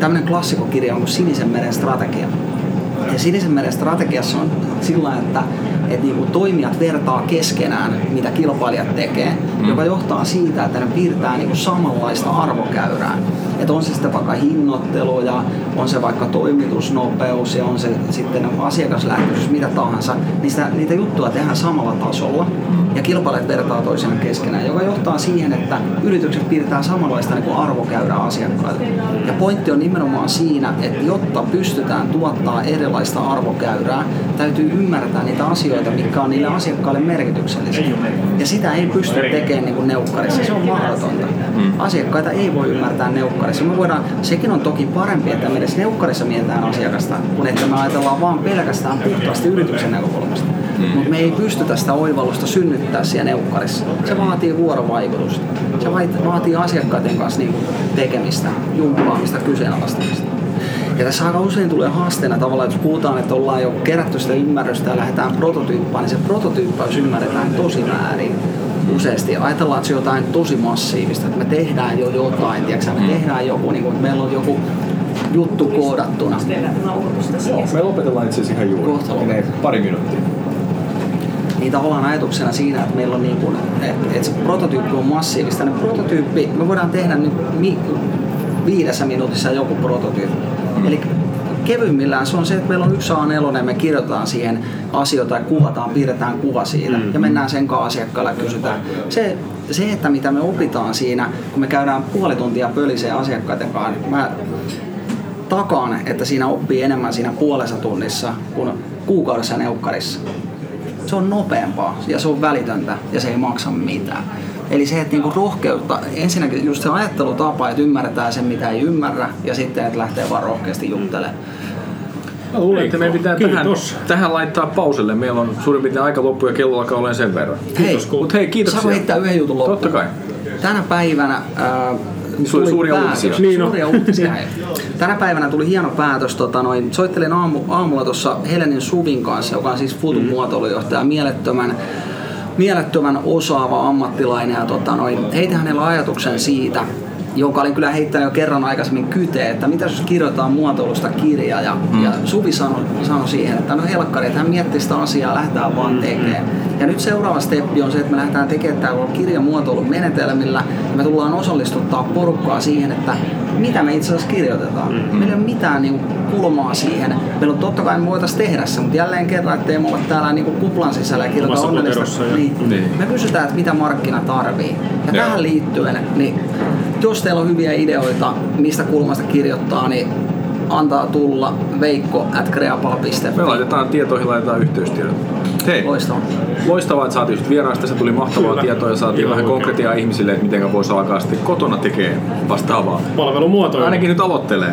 S3: tämmöinen klassikokirja on Sinisen meren strategia. Ja Sinisen meren strategiassa on sillä että että niinku toimijat vertaa keskenään, mitä kilpailijat tekee, mm. joka johtaa siitä, että ne piirtää niinku samanlaista arvokäyrää. Että on se sitten vaikka hinnoittelu ja on se vaikka toimitusnopeus ja on se sitten asiakaslähtöisyys, mitä tahansa, niin sitä, niitä juttuja tehdään samalla tasolla mm. ja kilpailijat vertaa toisensa keskenään, joka johtaa siihen, että yritykset piirtää samanlaista niin arvokäyrää asiakkaille. Ja pointti on nimenomaan siinä, että jotta pystytään tuottaa erilaista arvokäyrää, täytyy ymmärtää niitä asioita, mitkä on niille asiakkaille merkityksellisiä. Ja sitä ei pysty tekemään niin kuin neukkarissa, se on mahdotonta. Mm. Asiakkaita ei voi ymmärtää neukkarissa. Me voidaan, sekin on toki parempi, että me edes neukkarissa mietitään asiakasta, kun että me ajatellaan vaan pelkästään puhtaasti yrityksen näkökulmasta. Mm. Mutta me ei pystytä sitä oivallusta synnyttää siellä neukkarissa. Se vaatii vuorovaikutusta. Se vaatii asiakkaiden kanssa niin tekemistä, jumppaamista, kyseenalaistamista. Ja tässä aika usein tulee haasteena tavallaan, että jos puhutaan, että ollaan jo kerätty sitä ymmärrystä ja lähdetään prototyyppaan, niin se prototyyppaus ymmärretään tosi väärin useasti. Ajatellaan, että se on jotain tosi massiivista, että me tehdään jo jotain, tiedätkö, me mm. tehdään joku, niin kuin, että meillä on joku juttu koodattuna.
S1: Joo, me lopetellaan itse asiassa ihan juuri. Kohta Pari minuuttia
S3: niin tavallaan ajatuksena siinä, että meillä on niin kuin, että, että se prototyyppi on massiivista. Ne prototyyppi, me voidaan tehdä nyt viidessä minuutissa joku prototyyppi. Mm. Eli kevyimmillään se on se, että meillä on yksi A4 ja me kirjoitetaan siihen asioita ja kuvataan, piirretään kuva siitä mm. ja mennään sen kanssa asiakkaalle ja kysytään. Se, se, että mitä me opitaan siinä, kun me käydään puoli tuntia pöliseen asiakkaiden kanssa, niin mä takaan, että siinä oppii enemmän siinä puolessa tunnissa kuin kuukaudessa neukkarissa. Se on nopeampaa ja se on välitöntä ja se ei maksa mitään. Eli se, että niinku rohkeutta, ensinnäkin just se ajattelutapa, että ymmärretään sen, mitä ei ymmärrä, ja sitten, että lähtee vaan rohkeasti juttelemaan.
S1: Mä luulen, että meidän pitää tähän, tähän, laittaa pauselle. Meillä on suurin piirtein aika loppu ja kello alkaa olemaan sen verran.
S3: Kiitos, hei, Mut hei, kiitoksia. Saanko heittää yhden jutun loppuun?
S1: Totta kai.
S3: Tänä päivänä äh,
S1: tuli suuria päätös, uutisia.
S3: Niin suuria uutisia. Tänä päivänä tuli hieno päätös. Tota, noin, soittelin aamu, aamulla tuossa Helenin Suvin kanssa, joka on siis Futun mm. muotoilujohtaja, mielettömän mielettömän osaava ammattilainen ja tota, noin, heitin hänellä ajatuksen siitä, jonka olin kyllä heittänyt jo kerran aikaisemmin kyteen, että mitä jos kirjoitetaan muotoilusta kirja. Ja, mm. ja Suvi sanoi, sanoi siihen, että no helkkari, että hän miettii sitä asiaa, lähdetään vaan mm. tekemään. Ja nyt seuraava steppi on se, että me lähdetään tekemään tämä kirjan muotoilun menetelmillä ja me tullaan osallistuttaa porukkaa siihen, että mitä me itse asiassa kirjoitetaan. Mm-hmm. Meillä ei ole mitään niin kulmaa siihen. Meillä on totta kai me voitaisiin tehdä se, mutta jälleen kerran, ettei me olla täällä niin kuplan sisällä ja kirjoita onnellista. Ja... Niin, niin. Me kysytään, että mitä markkina tarvii. Ja Joo. tähän liittyen, niin jos teillä on hyviä ideoita, mistä kulmasta kirjoittaa, niin antaa tulla veikko at
S1: Me laitetaan tietoihin, laitetaan yhteystiedot. Hei,
S3: loistavaa.
S1: loistavaa, että saatiin just vieraasta. Se tuli mahtavaa Kyllä. tietoa ja saatiin Joo, vähän konkretiaa ihmisille, että miten voisi alkaa sitten kotona tekee vastaavaa.
S2: Palvelumuotoja.
S1: Ainakin nyt aloittelee.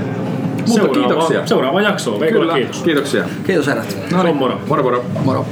S1: Mutta
S2: seuraava,
S1: kiitoksia.
S2: Seuraava jakso. Veikolle kiitos.
S1: Kiitoksia.
S3: Kiitos herrat.
S1: No niin. Moro. Moro moro.
S3: Moro.